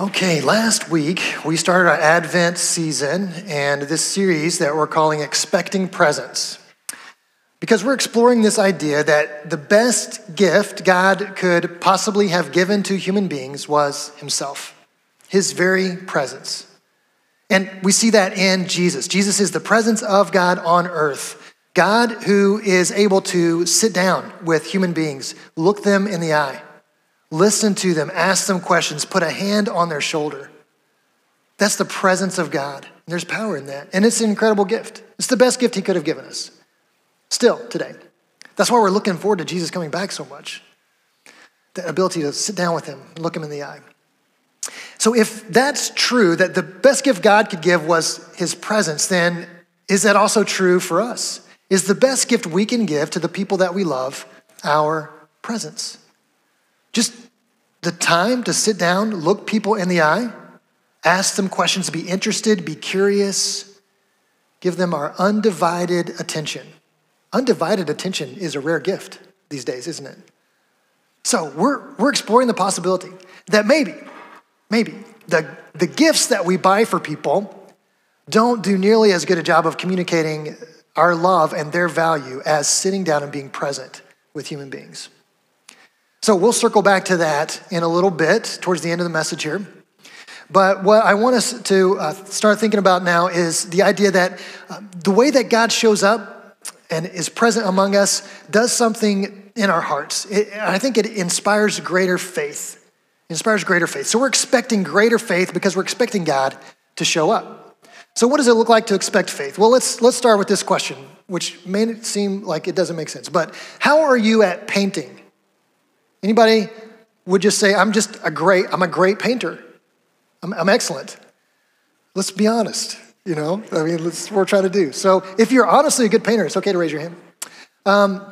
Okay, last week we started our Advent season and this series that we're calling Expecting Presence. Because we're exploring this idea that the best gift God could possibly have given to human beings was Himself, His very presence. And we see that in Jesus. Jesus is the presence of God on earth. God who is able to sit down with human beings, look them in the eye Listen to them, ask them questions, put a hand on their shoulder. That's the presence of God. There's power in that. And it's an incredible gift. It's the best gift He could have given us. Still, today. That's why we're looking forward to Jesus coming back so much. The ability to sit down with Him look Him in the eye. So, if that's true, that the best gift God could give was His presence, then is that also true for us? Is the best gift we can give to the people that we love our presence? Just the time to sit down, look people in the eye, ask them questions, be interested, be curious, give them our undivided attention. Undivided attention is a rare gift these days, isn't it? So we're, we're exploring the possibility that maybe, maybe the, the gifts that we buy for people don't do nearly as good a job of communicating our love and their value as sitting down and being present with human beings. So we'll circle back to that in a little bit towards the end of the message here. But what I want us to uh, start thinking about now is the idea that uh, the way that God shows up and is present among us does something in our hearts. It, I think it inspires greater faith. It inspires greater faith. So we're expecting greater faith because we're expecting God to show up. So what does it look like to expect faith? Well, let's let's start with this question, which may seem like it doesn't make sense. But how are you at painting? Anybody would just say, I'm just a great, I'm a great painter. I'm, I'm excellent. Let's be honest, you know? I mean, that's what we're trying to do. So if you're honestly a good painter, it's okay to raise your hand. Um,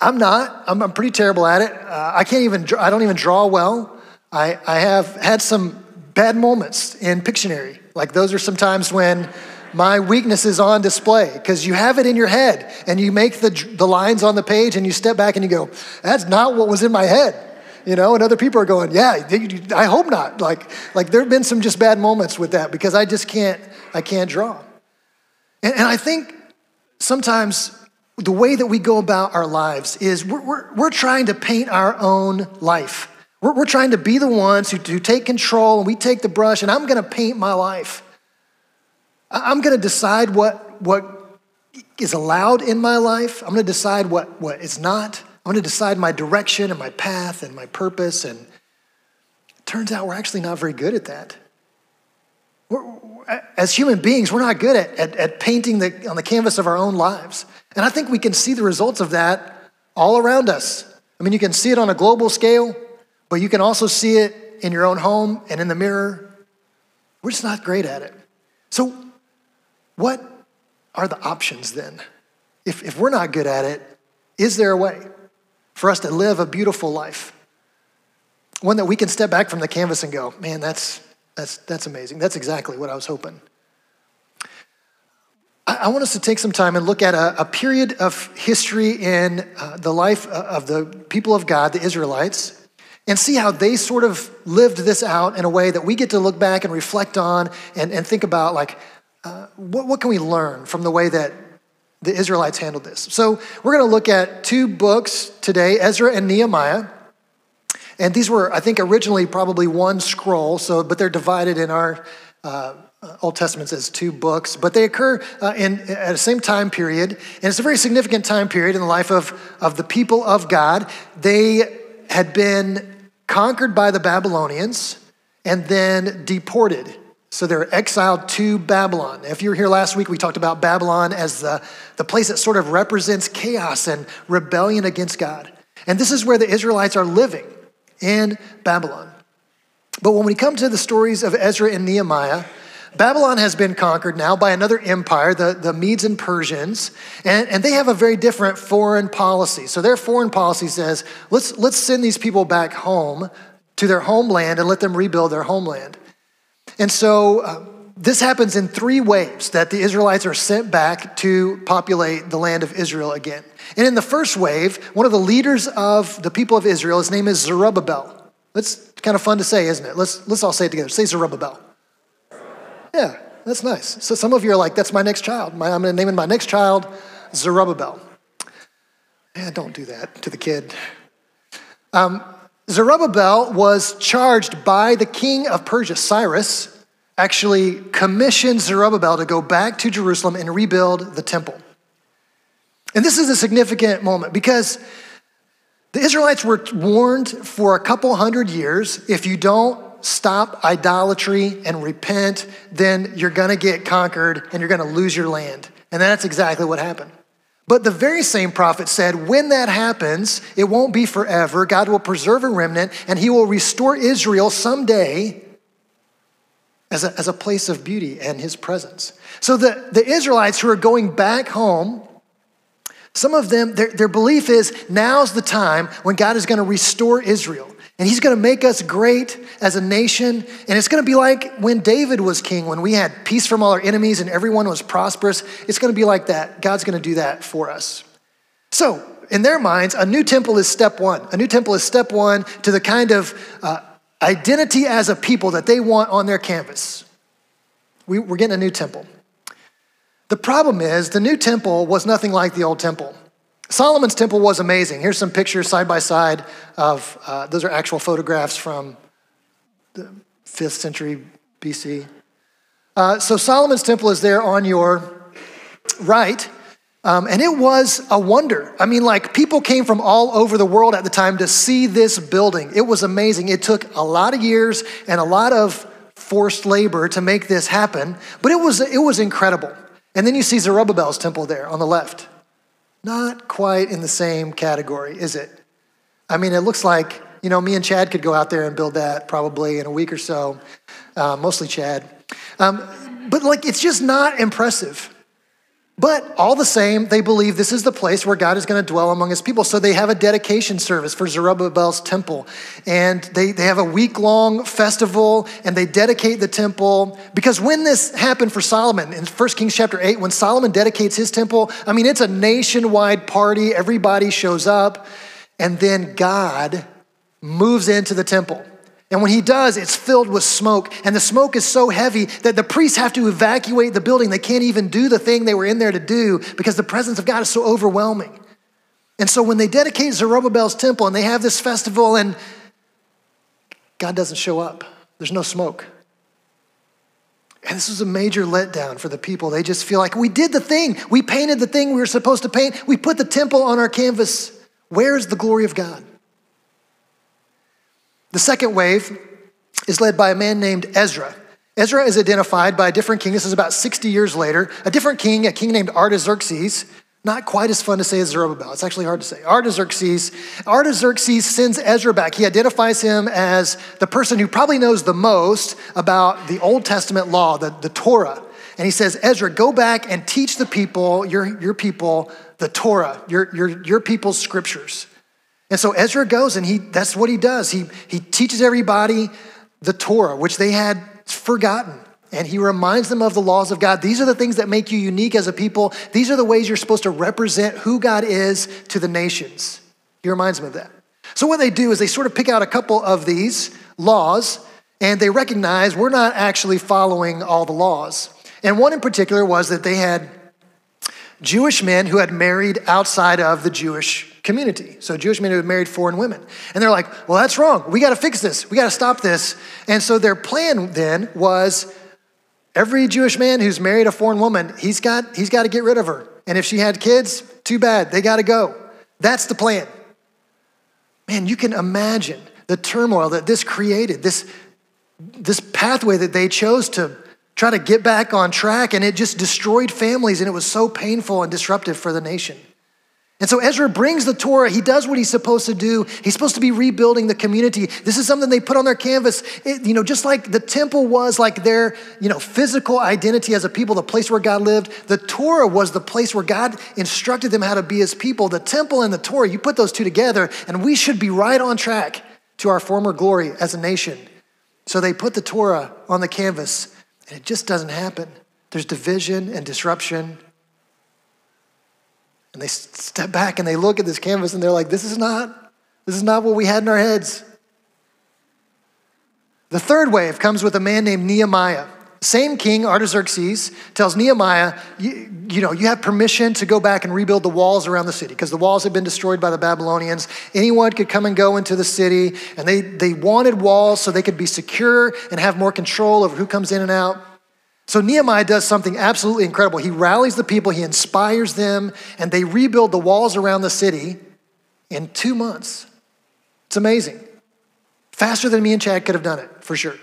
I'm not. I'm, I'm, pretty terrible at it. Uh, I can't even, I don't even draw well. I, I have had some bad moments in Pictionary. Like those are sometimes when my weakness is on display because you have it in your head and you make the, the lines on the page and you step back and you go, that's not what was in my head. You know, and other people are going, yeah, I hope not. Like, like there have been some just bad moments with that because I just can't, I can't draw. And, and I think sometimes the way that we go about our lives is we're, we're, we're trying to paint our own life. We're, we're trying to be the ones who, who take control and we take the brush and I'm going to paint my life. I'm going to decide what, what is allowed in my life. I'm going to decide what, what is not. I'm going to decide my direction and my path and my purpose. And it turns out we're actually not very good at that. We're, as human beings, we're not good at, at, at painting the, on the canvas of our own lives. And I think we can see the results of that all around us. I mean, you can see it on a global scale, but you can also see it in your own home and in the mirror. We're just not great at it. So, what are the options then? If, if we're not good at it, is there a way for us to live a beautiful life? One that we can step back from the canvas and go, man, that's, that's, that's amazing. That's exactly what I was hoping. I, I want us to take some time and look at a, a period of history in uh, the life of the people of God, the Israelites, and see how they sort of lived this out in a way that we get to look back and reflect on and, and think about, like, uh, what, what can we learn from the way that the Israelites handled this? So we're going to look at two books today Ezra and Nehemiah. And these were, I think, originally probably one scroll, so, but they're divided in our uh, Old Testaments as two books, but they occur uh, in, at the same time period. And it's a very significant time period in the life of, of the people of God. They had been conquered by the Babylonians and then deported so they're exiled to Babylon. If you were here last week, we talked about Babylon as the, the place that sort of represents chaos and rebellion against God. And this is where the Israelites are living in Babylon. But when we come to the stories of Ezra and Nehemiah, Babylon has been conquered now by another empire, the, the Medes and Persians, and, and they have a very different foreign policy. So their foreign policy says, let's, let's send these people back home to their homeland and let them rebuild their homeland. And so uh, this happens in three waves that the Israelites are sent back to populate the land of Israel again. And in the first wave, one of the leaders of the people of Israel, his name is Zerubbabel. That's kind of fun to say, isn't it? Let's, let's all say it together. Say Zerubbabel. Yeah, that's nice. So some of you are like, that's my next child. My, I'm going to name my next child Zerubbabel. Yeah, don't do that to the kid. Um, Zerubbabel was charged by the king of Persia, Cyrus, actually commissioned Zerubbabel to go back to Jerusalem and rebuild the temple. And this is a significant moment because the Israelites were warned for a couple hundred years if you don't stop idolatry and repent, then you're going to get conquered and you're going to lose your land. And that's exactly what happened. But the very same prophet said, when that happens, it won't be forever. God will preserve a remnant and he will restore Israel someday as a, as a place of beauty and his presence. So the, the Israelites who are going back home, some of them, their, their belief is now's the time when God is going to restore Israel. And he's going to make us great as a nation. And it's going to be like when David was king, when we had peace from all our enemies and everyone was prosperous. It's going to be like that. God's going to do that for us. So, in their minds, a new temple is step one. A new temple is step one to the kind of uh, identity as a people that they want on their canvas. We, we're getting a new temple. The problem is, the new temple was nothing like the old temple. Solomon's temple was amazing. Here's some pictures side by side of, uh, those are actual photographs from the 5th century BC. Uh, so Solomon's temple is there on your right. Um, and it was a wonder. I mean, like, people came from all over the world at the time to see this building. It was amazing. It took a lot of years and a lot of forced labor to make this happen, but it was, it was incredible. And then you see Zerubbabel's temple there on the left. Not quite in the same category, is it? I mean, it looks like, you know, me and Chad could go out there and build that probably in a week or so, uh, mostly Chad. Um, but like, it's just not impressive. But all the same, they believe this is the place where God is going to dwell among his people. So they have a dedication service for Zerubbabel's temple. And they, they have a week long festival and they dedicate the temple. Because when this happened for Solomon in 1 Kings chapter 8, when Solomon dedicates his temple, I mean, it's a nationwide party. Everybody shows up. And then God moves into the temple. And when he does, it's filled with smoke. And the smoke is so heavy that the priests have to evacuate the building. They can't even do the thing they were in there to do because the presence of God is so overwhelming. And so when they dedicate Zerubbabel's temple and they have this festival and God doesn't show up, there's no smoke. And this was a major letdown for the people. They just feel like we did the thing. We painted the thing we were supposed to paint. We put the temple on our canvas. Where's the glory of God? The second wave is led by a man named Ezra. Ezra is identified by a different king. This is about 60 years later. A different king, a king named Artaxerxes. Not quite as fun to say as Zerubbabel. It's actually hard to say. Artaxerxes. Artaxerxes sends Ezra back. He identifies him as the person who probably knows the most about the Old Testament law, the, the Torah. And he says, Ezra, go back and teach the people, your, your people, the Torah, your, your, your people's scriptures. And so Ezra goes and he that's what he does. He he teaches everybody the Torah, which they had forgotten. And he reminds them of the laws of God. These are the things that make you unique as a people. These are the ways you're supposed to represent who God is to the nations. He reminds them of that. So, what they do is they sort of pick out a couple of these laws and they recognize we're not actually following all the laws. And one in particular was that they had Jewish men who had married outside of the Jewish community. So Jewish men who had married foreign women. And they're like, well, that's wrong. We got to fix this. We got to stop this. And so their plan then was every Jewish man who's married a foreign woman, he's got, he's got to get rid of her. And if she had kids, too bad. They got to go. That's the plan. Man, you can imagine the turmoil that this created, this, this pathway that they chose to try to get back on track, and it just destroyed families, and it was so painful and disruptive for the nation. And so Ezra brings the Torah. He does what he's supposed to do. He's supposed to be rebuilding the community. This is something they put on their canvas. It, you know, just like the temple was like their, you know, physical identity as a people, the place where God lived. The Torah was the place where God instructed them how to be his people. The temple and the Torah, you put those two together, and we should be right on track to our former glory as a nation. So they put the Torah on the canvas and it just doesn't happen. There's division and disruption. And they step back and they look at this canvas and they're like, this is not, this is not what we had in our heads. The third wave comes with a man named Nehemiah. Same king, Artaxerxes, tells Nehemiah, you, you, know, you have permission to go back and rebuild the walls around the city because the walls had been destroyed by the Babylonians. Anyone could come and go into the city, and they, they wanted walls so they could be secure and have more control over who comes in and out. So Nehemiah does something absolutely incredible. He rallies the people, he inspires them, and they rebuild the walls around the city in two months. It's amazing. Faster than me and Chad could have done it, for sure.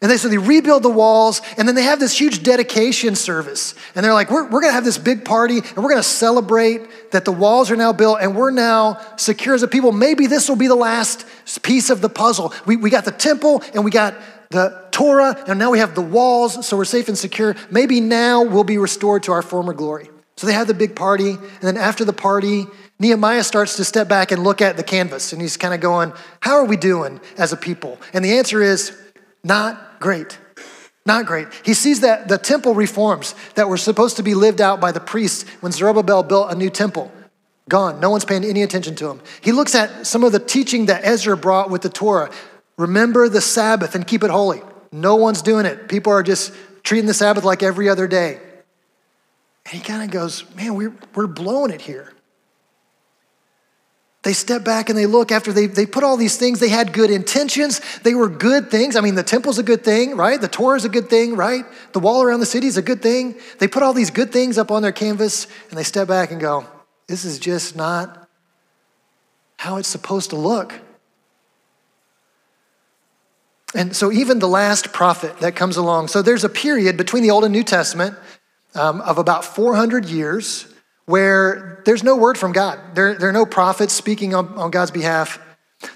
And they, so they rebuild the walls, and then they have this huge dedication service. And they're like, we're, we're going to have this big party, and we're going to celebrate that the walls are now built, and we're now secure as a people. Maybe this will be the last piece of the puzzle. We, we got the temple, and we got the Torah, and now we have the walls, so we're safe and secure. Maybe now we'll be restored to our former glory. So they have the big party, and then after the party, Nehemiah starts to step back and look at the canvas, and he's kind of going, How are we doing as a people? And the answer is, Not great. Not great. He sees that the temple reforms that were supposed to be lived out by the priests when Zerubbabel built a new temple, gone. No one's paying any attention to him. He looks at some of the teaching that Ezra brought with the Torah. Remember the Sabbath and keep it holy. No one's doing it. People are just treating the Sabbath like every other day. And he kind of goes, Man, we're, we're blowing it here. They step back and they look after they, they put all these things. They had good intentions. They were good things. I mean, the temple's a good thing, right? The Torah is a good thing, right? The wall around the city is a good thing. They put all these good things up on their canvas and they step back and go, This is just not how it's supposed to look. And so, even the last prophet that comes along, so there's a period between the Old and New Testament um, of about 400 years where there's no word from God. There, there are no prophets speaking on, on God's behalf.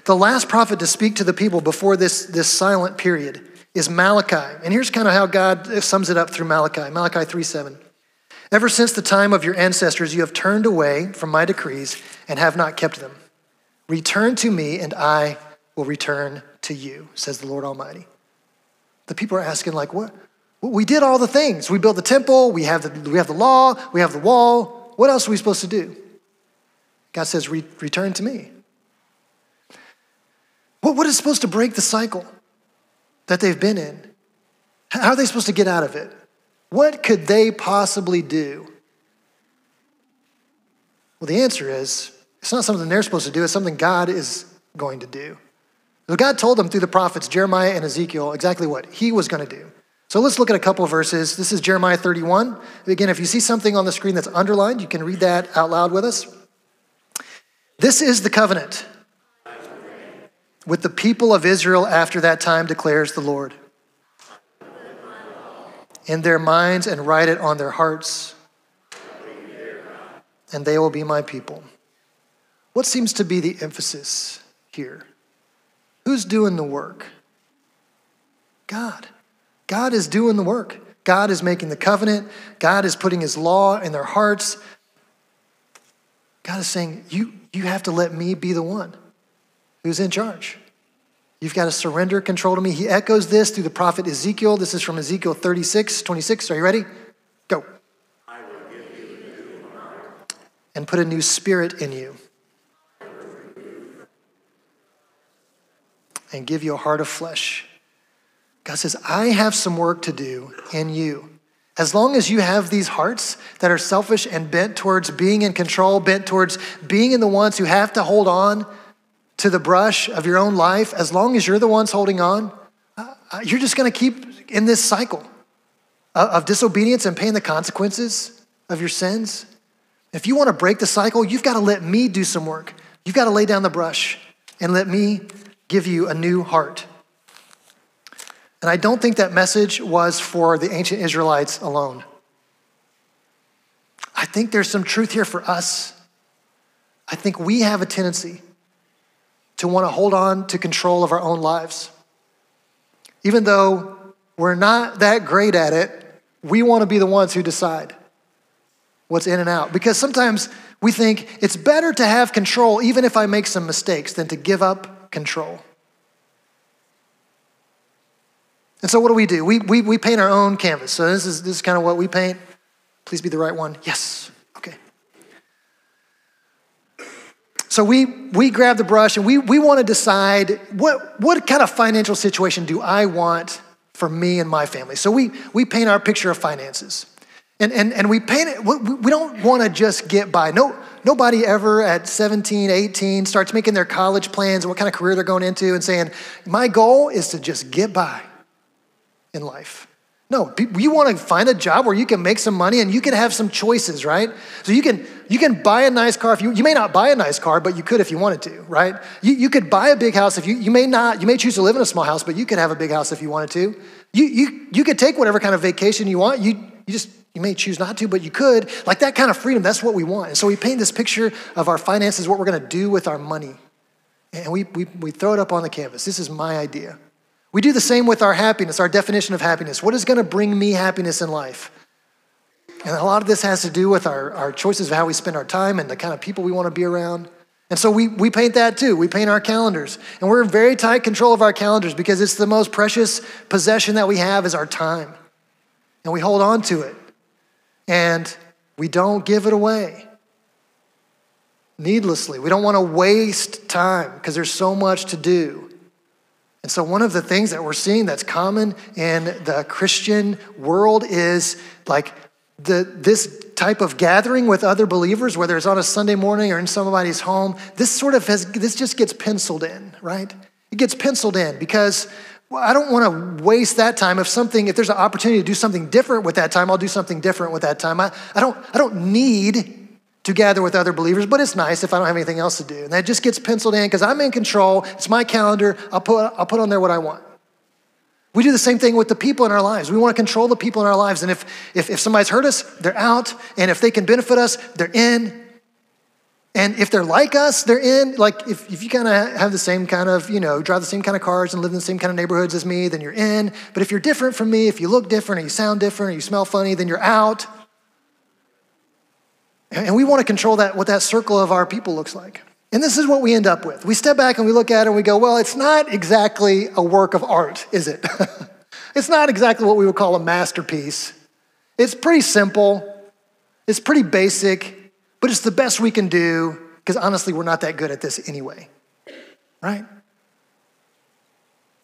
The last prophet to speak to the people before this, this silent period is Malachi. And here's kind of how God sums it up through Malachi Malachi 3 7. Ever since the time of your ancestors, you have turned away from my decrees and have not kept them. Return to me, and I will return to you, says the Lord Almighty. The people are asking, like, what? We did all the things. We built the temple, we have the, we have the law, we have the wall. What else are we supposed to do? God says, Return to me. What, what is supposed to break the cycle that they've been in? How are they supposed to get out of it? What could they possibly do? Well, the answer is it's not something they're supposed to do, it's something God is going to do. So God told them through the prophets, Jeremiah and Ezekiel, exactly what he was going to do. So let's look at a couple verses. This is Jeremiah 31. Again, if you see something on the screen that's underlined, you can read that out loud with us. This is the covenant with the people of Israel after that time, declares the Lord. In their minds and write it on their hearts, and they will be my people. What seems to be the emphasis here? Who's doing the work? God. God is doing the work. God is making the covenant. God is putting his law in their hearts. God is saying, you, you have to let me be the one who's in charge. You've got to surrender control to me. He echoes this through the prophet Ezekiel. This is from Ezekiel 36, 26. Are you ready? Go. You And put a new spirit in you. And give you a heart of flesh God says, I have some work to do in you. As long as you have these hearts that are selfish and bent towards being in control, bent towards being in the ones who have to hold on to the brush of your own life, as long as you're the ones holding on, uh, you're just going to keep in this cycle of disobedience and paying the consequences of your sins. If you want to break the cycle, you've got to let me do some work. You've got to lay down the brush and let me give you a new heart. And I don't think that message was for the ancient Israelites alone. I think there's some truth here for us. I think we have a tendency to want to hold on to control of our own lives. Even though we're not that great at it, we want to be the ones who decide what's in and out. Because sometimes we think it's better to have control, even if I make some mistakes, than to give up control. And so what do we do? We, we, we paint our own canvas. So this is, this is kind of what we paint. Please be the right one. Yes. Okay. So we, we grab the brush and we, we want to decide what, what kind of financial situation do I want for me and my family. So we, we paint our picture of finances. And, and, and we paint it, we don't want to just get by. No, nobody ever at 17, 18 starts making their college plans and what kind of career they're going into and saying, my goal is to just get by in life. No, you want to find a job where you can make some money and you can have some choices, right? So you can you can buy a nice car if you you may not buy a nice car, but you could if you wanted to, right? You, you could buy a big house if you you may not, you may choose to live in a small house, but you could have a big house if you wanted to. You you you could take whatever kind of vacation you want. You you just you may choose not to, but you could. Like that kind of freedom, that's what we want. And so we paint this picture of our finances, what we're gonna do with our money. And we, we, we throw it up on the canvas. This is my idea. We do the same with our happiness, our definition of happiness. What is going to bring me happiness in life? And a lot of this has to do with our, our choices of how we spend our time and the kind of people we want to be around. And so we, we paint that too. We paint our calendars. And we're in very tight control of our calendars because it's the most precious possession that we have is our time. And we hold on to it. And we don't give it away needlessly. We don't want to waste time because there's so much to do. And so, one of the things that we're seeing that's common in the Christian world is like the, this type of gathering with other believers, whether it's on a Sunday morning or in somebody's home, this sort of has, this just gets penciled in, right? It gets penciled in because I don't want to waste that time. If something, if there's an opportunity to do something different with that time, I'll do something different with that time. I, I, don't, I don't need to gather with other believers, but it's nice if I don't have anything else to do. And that just gets penciled in because I'm in control. It's my calendar. I'll put, I'll put on there what I want. We do the same thing with the people in our lives. We want to control the people in our lives. And if, if, if somebody's hurt us, they're out. And if they can benefit us, they're in. And if they're like us, they're in. Like if, if you kind of have the same kind of, you know, drive the same kind of cars and live in the same kind of neighborhoods as me, then you're in. But if you're different from me, if you look different or you sound different or you smell funny, then you're out. And we want to control that, what that circle of our people looks like. And this is what we end up with. We step back and we look at it and we go, well, it's not exactly a work of art, is it? it's not exactly what we would call a masterpiece. It's pretty simple, it's pretty basic, but it's the best we can do because honestly, we're not that good at this anyway, right?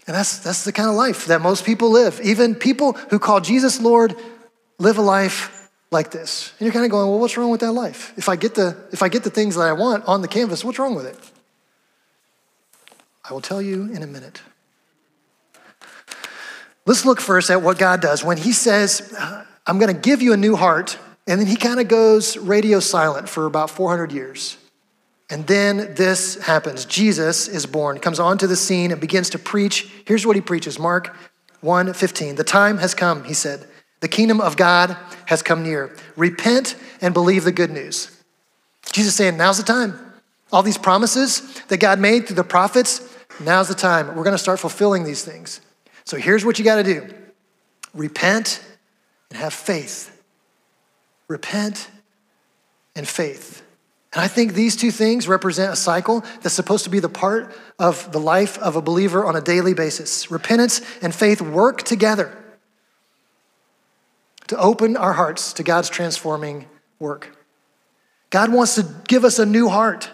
And that's, that's the kind of life that most people live. Even people who call Jesus Lord live a life like this. And you're kind of going, well, what's wrong with that life? If I get the, if I get the things that I want on the canvas, what's wrong with it? I will tell you in a minute. Let's look first at what God does when He says, uh, I'm going to give you a new heart. And then He kind of goes radio silent for about 400 years. And then this happens. Jesus is born, comes onto the scene, and begins to preach. Here's what He preaches Mark 1 15. The time has come, He said. The kingdom of God has come near. Repent and believe the good news. Jesus saying, now's the time. All these promises that God made through the prophets, now's the time. We're going to start fulfilling these things. So here's what you got to do repent and have faith. Repent and faith. And I think these two things represent a cycle that's supposed to be the part of the life of a believer on a daily basis. Repentance and faith work together to open our hearts to God's transforming work. God wants to give us a new heart,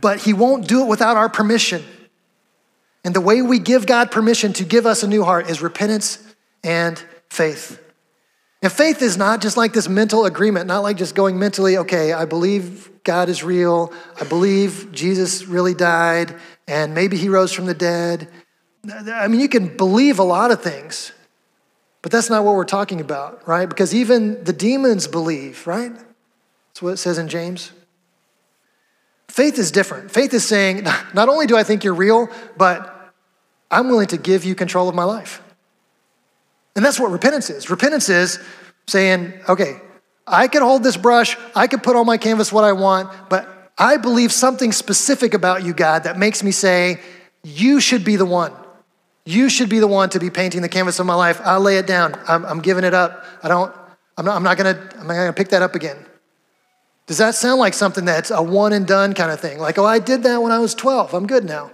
but He won't do it without our permission. And the way we give God permission to give us a new heart is repentance and faith. And faith is not just like this mental agreement, not like just going mentally, okay, I believe God is real, I believe Jesus really died, and maybe he rose from the dead. I mean, you can believe a lot of things, but that's not what we're talking about, right? Because even the demons believe, right? That's what it says in James. Faith is different. Faith is saying, not only do I think you're real, but I'm willing to give you control of my life. And that's what repentance is. Repentance is saying, okay, I can hold this brush, I can put on my canvas what I want, but I believe something specific about you, God, that makes me say, you should be the one. You should be the one to be painting the canvas of my life. I'll lay it down. I'm, I'm giving it up. I don't, I'm not, I'm not gonna, I'm not gonna pick that up again. Does that sound like something that's a one and done kind of thing? Like, oh, I did that when I was 12. I'm good now.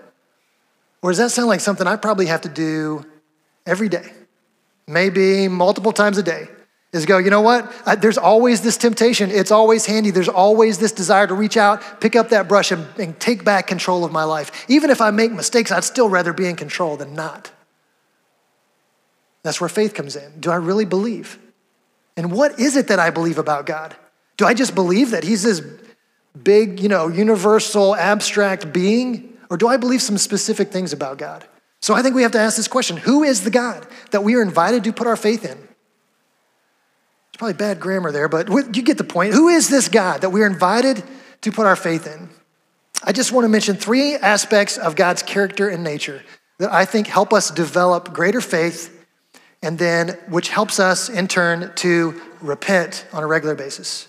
Or does that sound like something I probably have to do every day? Maybe multiple times a day. Is go, you know what? There's always this temptation. It's always handy. There's always this desire to reach out, pick up that brush, and, and take back control of my life. Even if I make mistakes, I'd still rather be in control than not. That's where faith comes in. Do I really believe? And what is it that I believe about God? Do I just believe that He's this big, you know, universal, abstract being? Or do I believe some specific things about God? So I think we have to ask this question Who is the God that we are invited to put our faith in? It's probably bad grammar there, but you get the point. Who is this God that we are invited to put our faith in? I just want to mention three aspects of God's character and nature that I think help us develop greater faith and then which helps us in turn to repent on a regular basis.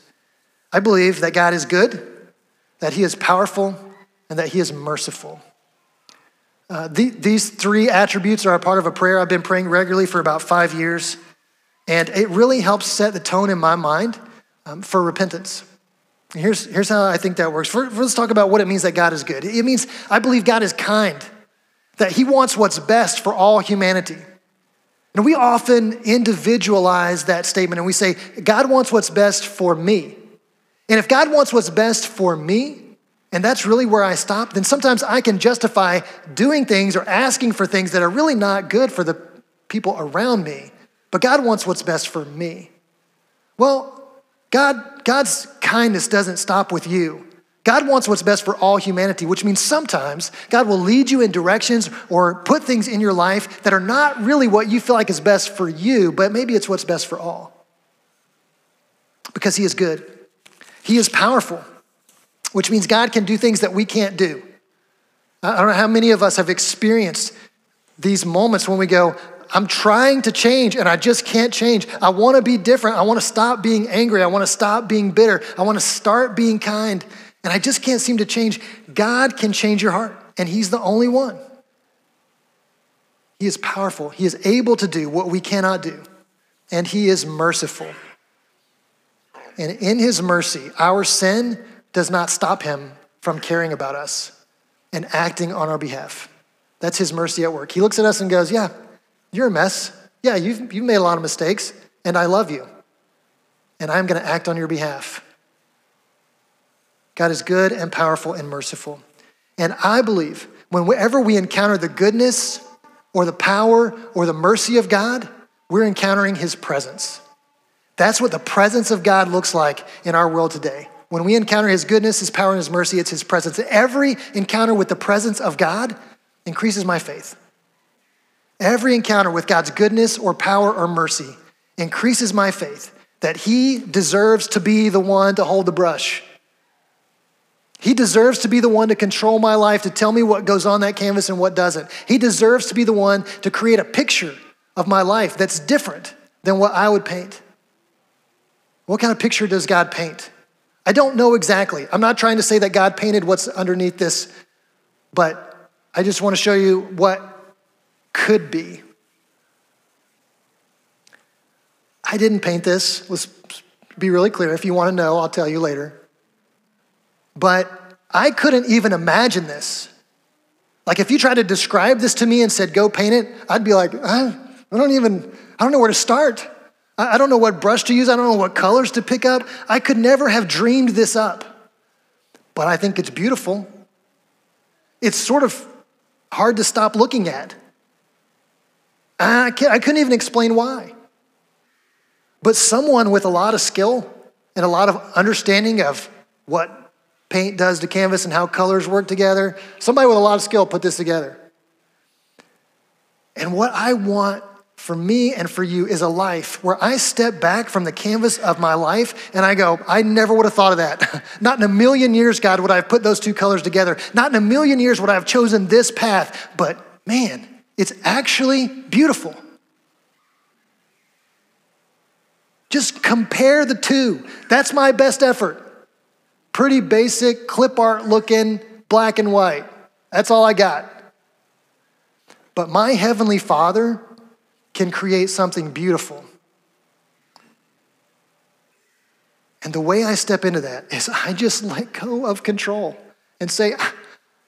I believe that God is good, that He is powerful, and that He is merciful. Uh, the, these three attributes are a part of a prayer I've been praying regularly for about five years. And it really helps set the tone in my mind um, for repentance. Here's, here's how I think that works. First, let's talk about what it means that God is good. It means I believe God is kind, that He wants what's best for all humanity. And we often individualize that statement and we say, God wants what's best for me. And if God wants what's best for me, and that's really where I stop, then sometimes I can justify doing things or asking for things that are really not good for the people around me but God wants what's best for me. Well, God, God's kindness doesn't stop with you. God wants what's best for all humanity, which means sometimes God will lead you in directions or put things in your life that are not really what you feel like is best for you, but maybe it's what's best for all. Because He is good, He is powerful, which means God can do things that we can't do. I don't know how many of us have experienced these moments when we go, I'm trying to change and I just can't change. I want to be different. I want to stop being angry. I want to stop being bitter. I want to start being kind. And I just can't seem to change. God can change your heart, and He's the only one. He is powerful. He is able to do what we cannot do, and He is merciful. And in His mercy, our sin does not stop Him from caring about us and acting on our behalf. That's His mercy at work. He looks at us and goes, Yeah, you're a mess. Yeah, you've, you've made a lot of mistakes, and I love you. And I'm going to act on your behalf. God is good and powerful and merciful. And I believe whenever we encounter the goodness or the power or the mercy of God, we're encountering his presence. That's what the presence of God looks like in our world today. When we encounter his goodness, his power, and his mercy, it's his presence. Every encounter with the presence of God increases my faith. Every encounter with God's goodness or power or mercy increases my faith that He deserves to be the one to hold the brush. He deserves to be the one to control my life, to tell me what goes on that canvas and what doesn't. He deserves to be the one to create a picture of my life that's different than what I would paint. What kind of picture does God paint? I don't know exactly. I'm not trying to say that God painted what's underneath this, but I just want to show you what could be. I didn't paint this. Let's be really clear. If you want to know, I'll tell you later. But I couldn't even imagine this. Like if you tried to describe this to me and said, go paint it, I'd be like, uh, I, don't even, I don't know where to start. I don't know what brush to use. I don't know what colors to pick up. I could never have dreamed this up. But I think it's beautiful. It's sort of hard to stop looking at. I, I couldn't even explain why. But someone with a lot of skill and a lot of understanding of what paint does to canvas and how colors work together, somebody with a lot of skill put this together. And what I want for me and for you is a life where I step back from the canvas of my life and I go, I never would have thought of that. Not in a million years, God, would I have put those two colors together. Not in a million years would I have chosen this path. But man, it's actually beautiful. Just compare the two. That's my best effort. Pretty basic, clip art looking, black and white. That's all I got. But my Heavenly Father can create something beautiful. And the way I step into that is I just let go of control and say, ah,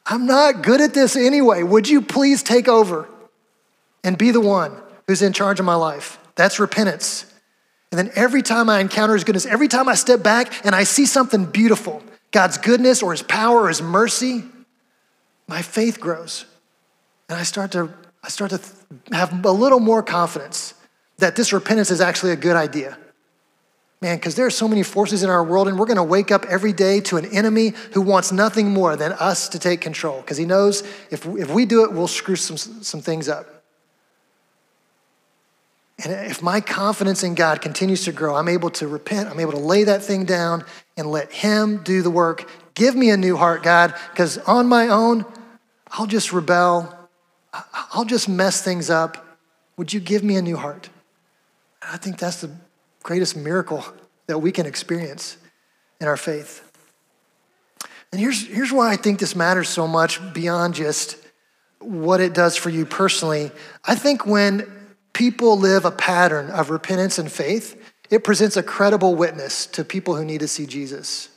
I'm not good at this anyway. Would you please take over? And be the one who's in charge of my life. That's repentance. And then every time I encounter His goodness, every time I step back and I see something beautiful, God's goodness or His power or His mercy, my faith grows. And I start to, I start to have a little more confidence that this repentance is actually a good idea. Man, because there are so many forces in our world, and we're going to wake up every day to an enemy who wants nothing more than us to take control, because he knows if, if we do it, we'll screw some, some things up. And if my confidence in God continues to grow, I'm able to repent, I'm able to lay that thing down and let Him do the work. Give me a new heart, God, because on my own, I'll just rebel, I'll just mess things up. Would you give me a new heart? I think that's the greatest miracle that we can experience in our faith. And here's, here's why I think this matters so much beyond just what it does for you personally. I think when people live a pattern of repentance and faith, it presents a credible witness to people who need to see Jesus,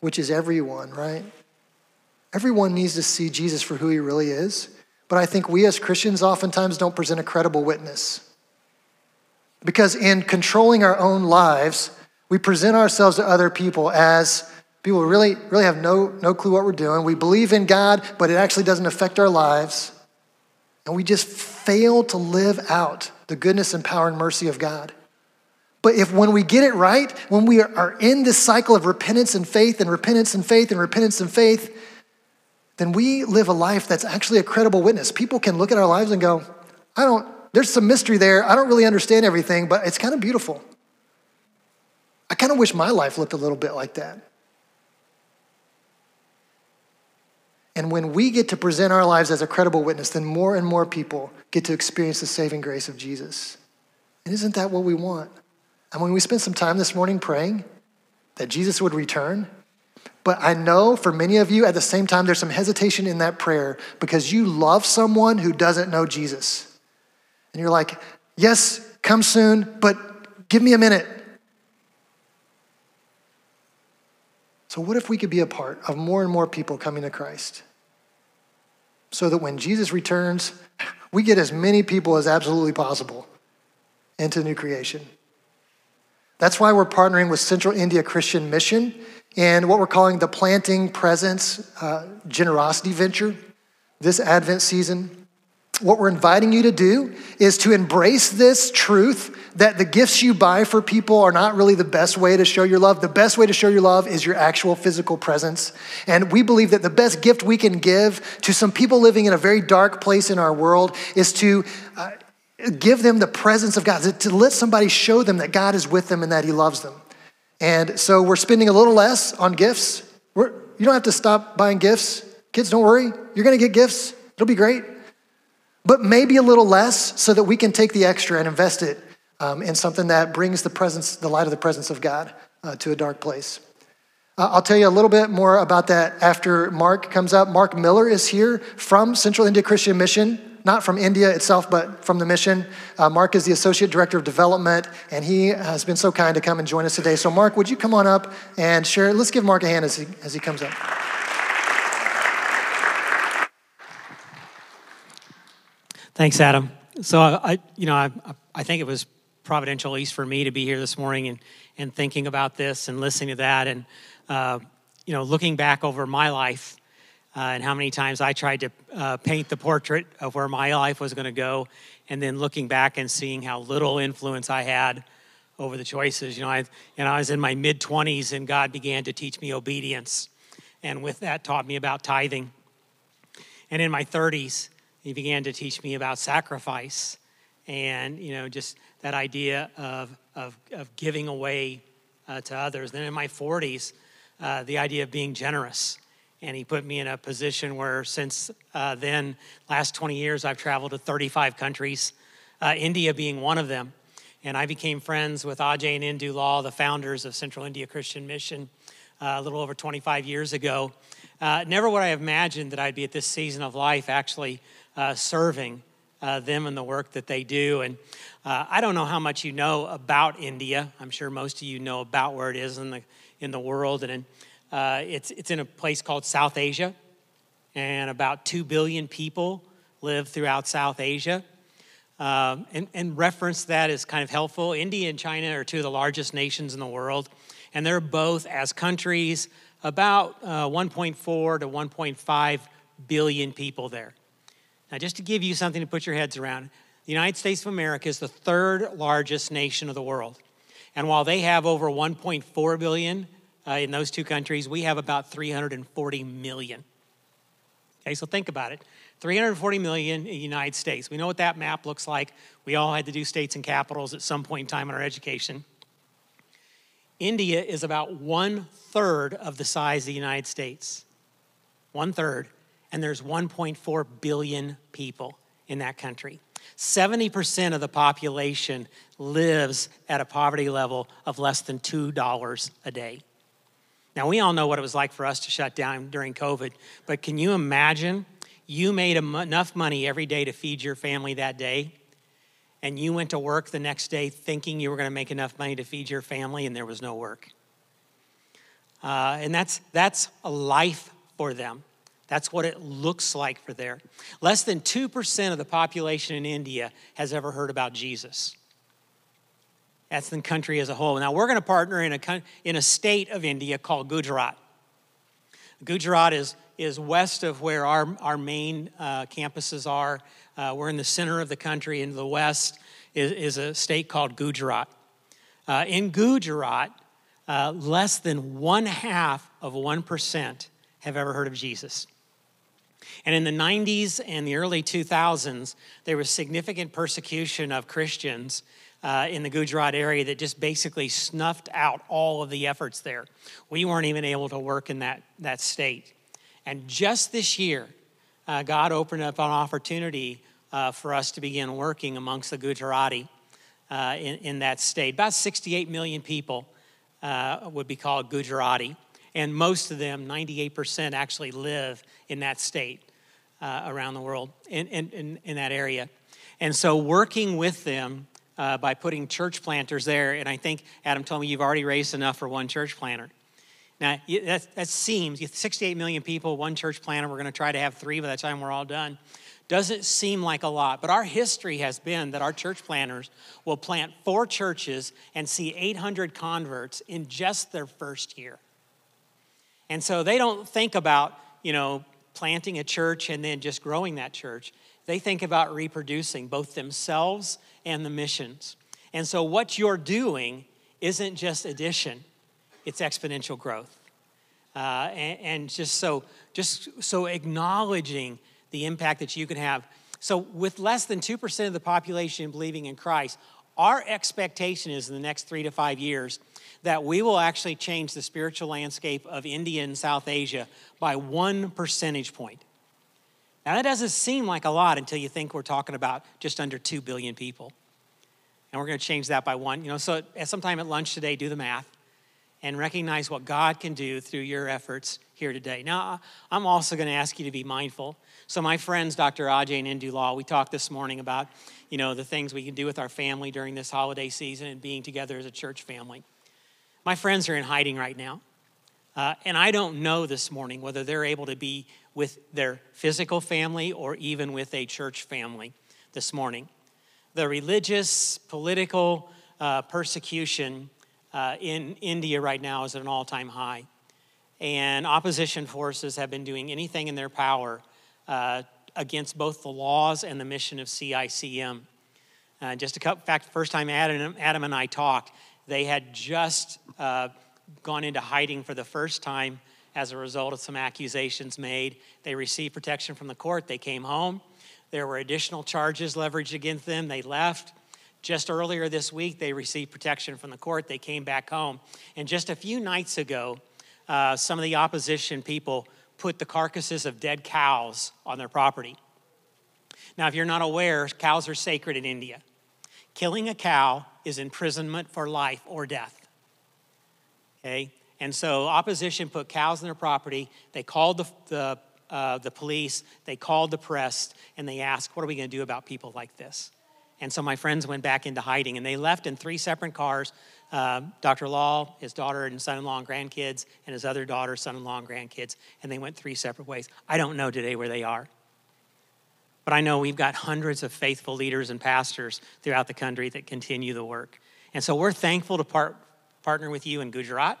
which is everyone, right? Everyone needs to see Jesus for who he really is. But I think we as Christians oftentimes don't present a credible witness. Because in controlling our own lives, we present ourselves to other people as people who really, really have no, no clue what we're doing. We believe in God, but it actually doesn't affect our lives. And we just fail to live out the goodness and power and mercy of God. But if when we get it right, when we are in this cycle of repentance and faith and repentance and faith and repentance and faith, then we live a life that's actually a credible witness. People can look at our lives and go, I don't, there's some mystery there. I don't really understand everything, but it's kind of beautiful. I kind of wish my life looked a little bit like that. And when we get to present our lives as a credible witness, then more and more people get to experience the saving grace of Jesus. And isn't that what we want? And when we spent some time this morning praying that Jesus would return, but I know for many of you at the same time, there's some hesitation in that prayer because you love someone who doesn't know Jesus. And you're like, yes, come soon, but give me a minute. So, what if we could be a part of more and more people coming to Christ? So that when Jesus returns, we get as many people as absolutely possible into new creation. That's why we're partnering with Central India Christian Mission and what we're calling the Planting Presence uh, Generosity Venture this Advent season. What we're inviting you to do is to embrace this truth that the gifts you buy for people are not really the best way to show your love. The best way to show your love is your actual physical presence. And we believe that the best gift we can give to some people living in a very dark place in our world is to uh, give them the presence of God, to let somebody show them that God is with them and that He loves them. And so we're spending a little less on gifts. We're, you don't have to stop buying gifts. Kids, don't worry. You're going to get gifts, it'll be great but maybe a little less so that we can take the extra and invest it um, in something that brings the presence, the light of the presence of God uh, to a dark place. Uh, I'll tell you a little bit more about that after Mark comes up. Mark Miller is here from Central India Christian Mission, not from India itself, but from the mission. Uh, Mark is the Associate Director of Development, and he has been so kind to come and join us today. So, Mark, would you come on up and share? Let's give Mark a hand as he, as he comes up. Thanks, Adam. So I, you know, I, I think it was providential, at least for me, to be here this morning and, and thinking about this and listening to that and, uh, you know, looking back over my life uh, and how many times I tried to uh, paint the portrait of where my life was going to go, and then looking back and seeing how little influence I had over the choices. You know, I, and I was in my mid 20s, and God began to teach me obedience, and with that, taught me about tithing. And in my 30s, he began to teach me about sacrifice and, you know, just that idea of, of, of giving away uh, to others. Then in my 40s, uh, the idea of being generous. And he put me in a position where, since uh, then, last 20 years, I've traveled to 35 countries, uh, India being one of them. And I became friends with Ajay and Indu Lal, the founders of Central India Christian Mission, uh, a little over 25 years ago. Uh, never would I have imagined that I'd be at this season of life actually uh, serving uh, them and the work that they do. And uh, I don't know how much you know about India. I'm sure most of you know about where it is in the in the world, and in, uh, it's it's in a place called South Asia, and about two billion people live throughout South Asia. Um, and, and reference that is kind of helpful. India and China are two of the largest nations in the world, and they're both, as countries, about uh, 1.4 to 1.5 billion people there. Now, just to give you something to put your heads around, the United States of America is the third largest nation of the world. And while they have over 1.4 billion uh, in those two countries, we have about 340 million. Okay, so think about it. 340 million in the United States. We know what that map looks like. We all had to do states and capitals at some point in time in our education. India is about one third of the size of the United States. One third. And there's 1.4 billion people in that country. 70% of the population lives at a poverty level of less than $2 a day. Now, we all know what it was like for us to shut down during COVID, but can you imagine you made enough money every day to feed your family that day, and you went to work the next day thinking you were going to make enough money to feed your family, and there was no work. Uh, and that's, that's a life for them. That's what it looks like for there. Less than 2% of the population in India has ever heard about Jesus. That's the country as a whole. Now, we're going to partner in a, in a state of India called Gujarat. Gujarat is is west of where our, our main uh, campuses are. Uh, we're in the center of the country. In the west is, is a state called Gujarat. Uh, in Gujarat, uh, less than one half of 1% have ever heard of Jesus. And in the 90s and the early 2000s, there was significant persecution of Christians uh, in the Gujarat area that just basically snuffed out all of the efforts there. We weren't even able to work in that, that state. And just this year, uh, God opened up an opportunity uh, for us to begin working amongst the Gujarati uh, in, in, that state. About 68 million people uh, would be called Gujarati, and most of them, 98%, actually live in that state uh, around the world, in, in, in, that area. And so, working with them uh, by putting church planters there, and I think Adam told me you've already raised enough for one church planter. Now, that, that seems, 68 million people, one church planter, we're going to try to have three by the time we're all done. Doesn't seem like a lot, but our history has been that our church planters will plant four churches and see 800 converts in just their first year. And so they don't think about, you know, planting a church and then just growing that church. They think about reproducing both themselves and the missions. And so what you're doing isn't just addition, it's exponential growth. Uh, and, and, just so just so acknowledging the impact that you can have. So with less than 2% of the population believing in Christ, our expectation is in the next three to five years that we will actually change the spiritual landscape of India and South Asia by one percentage point. Now, that doesn't seem like a lot until you think we're talking about just under 2 billion people. And we're going to change that by one. You know, so at sometime at lunch today, do the math and recognize what God can do through your efforts here today. Now, I'm also going to ask you to be mindful. So, my friends, Dr. Ajay and Indu Lall, we talked this morning about, you know, the things we can do with our family during this holiday season and being together as a church family. My friends are in hiding right now. Uh, and I don't know this morning whether they're able to be with their physical family or even with a church family this morning. The religious, political uh, persecution uh, in India right now is at an all time high. And opposition forces have been doing anything in their power uh, against both the Lalls and the mission of CICM. Uh, just a couple, fact, first time Adam, Adam and I talked, they had just uh, gone into hiding for the first time as a result of some accusations made. They received protection from the court. They came home. There were additional charges leveraged against them. They left. Just earlier this week, they received protection from the court. They came back home. And just a few nights ago, uh, some of the opposition people put the carcasses of dead cows on their property. Now, if you're not aware, cows are sacred in India. Killing a cow is imprisonment for life or death. Okay? And so opposition put cows in their property. They called the, the, uh, the police, they called the press, and they asked, What are we going to do about people like this? And so my friends went back into hiding and they left in three separate cars uh, Dr. Lall, his daughter and son in law and grandkids, and his other daughter, son in law, and grandkids. And they went three separate ways. I don't know today where they are. But I know we've got hundreds of faithful leaders and pastors throughout the country that continue the work. And so we're thankful to part, partner with you in Gujarat,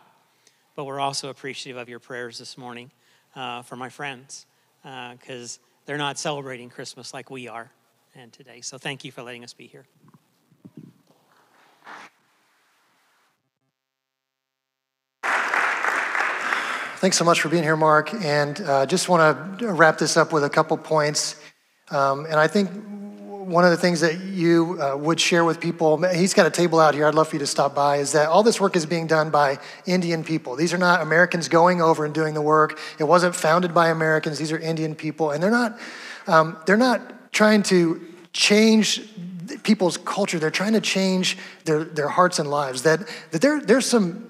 but we're also appreciative of your prayers this morning uh, for my friends because uh, they're not celebrating Christmas like we are and today. So thank you for letting us be here. Thanks so much for being here, Mark. And uh, just want to wrap this up with a couple points. Um, and I think one of the things that you uh, would share with people, he's got a table out here, I'd love for you to stop by, is that all this work is being done by Indian people. These are not Americans going over and doing the work. It wasn't founded by Americans, these are Indian people. And they're not, um, they're not trying to change people's culture, they're trying to change their, their hearts and lives. That, that there, there's some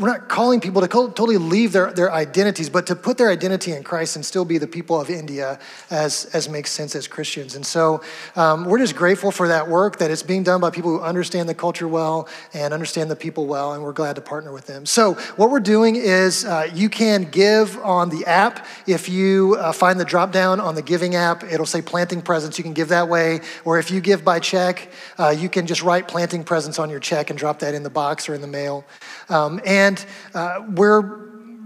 we're not calling people to totally leave their, their identities, but to put their identity in Christ and still be the people of India as, as makes sense as Christians. And so um, we're just grateful for that work, that it's being done by people who understand the culture well and understand the people well, and we're glad to partner with them. So what we're doing is uh, you can give on the app. If you uh, find the drop down on the giving app, it'll say planting presents. You can give that way. Or if you give by check, uh, you can just write planting presents on your check and drop that in the box or in the mail. Um, and uh, we're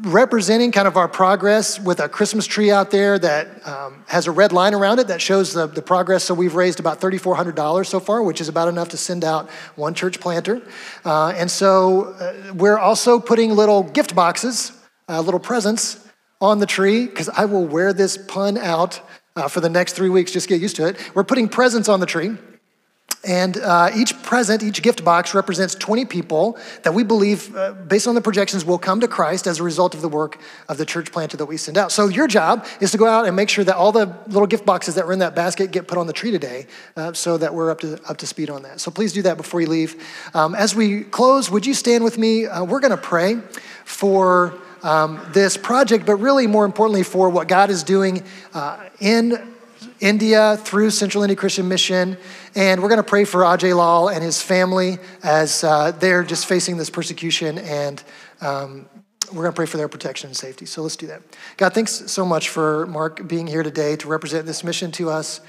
representing kind of our progress with a Christmas tree out there that um, has a red line around it that shows the, the progress. So we've raised about $3,400 so far, which is about enough to send out one church planter. Uh, and so uh, we're also putting little gift boxes, uh, little presents on the tree, because I will wear this pun out uh, for the next three weeks. Just get used to it. We're putting presents on the tree. And uh, each present, each gift box represents 20 people that we believe, uh, based on the projections, will come to Christ as a result of the work of the church planter that we send out. So your job is to go out and make sure that all the little gift boxes that were in that basket get put on the tree today uh, so that we're up to, up to speed on that. So please do that before you leave. Um, as we close, would you stand with me? Uh, we're going to pray for um, this project, but really more importantly for what God is doing uh, in India through Central India Christian Mission. And we're going to pray for Ajay Lall and his family as uh, they're just facing this persecution. And um, we're going to pray for their protection and safety. So let's do that. God, thanks so much for Mark being here today to represent this mission to us,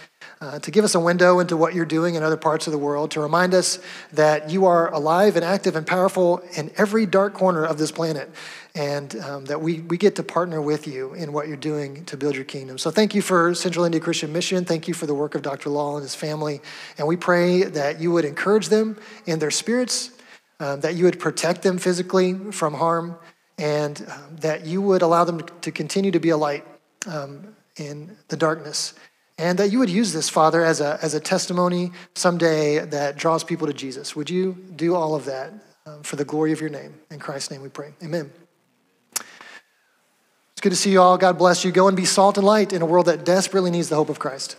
uh, to give us a window into what you're doing in other parts of the world, to remind us that you are alive and active and powerful in every dark corner of this planet and um, that we, we get to partner with you in what you're doing to build your kingdom. So thank you for Central India Christian Mission. Thank you for the work of Dr. Lall and his family. And we pray that you would encourage them in their spirits, um, that you would protect them physically from harm, and um, that you would allow them to continue to be a light um, in the darkness. And that you would use this, Father, as a, as a testimony someday that draws people to Jesus. Would you do all of that um, for the glory of your name? In Christ's name we pray. Amen. It's good to see you all. God bless you. Go and be salt and light in a world that desperately needs the hope of Christ.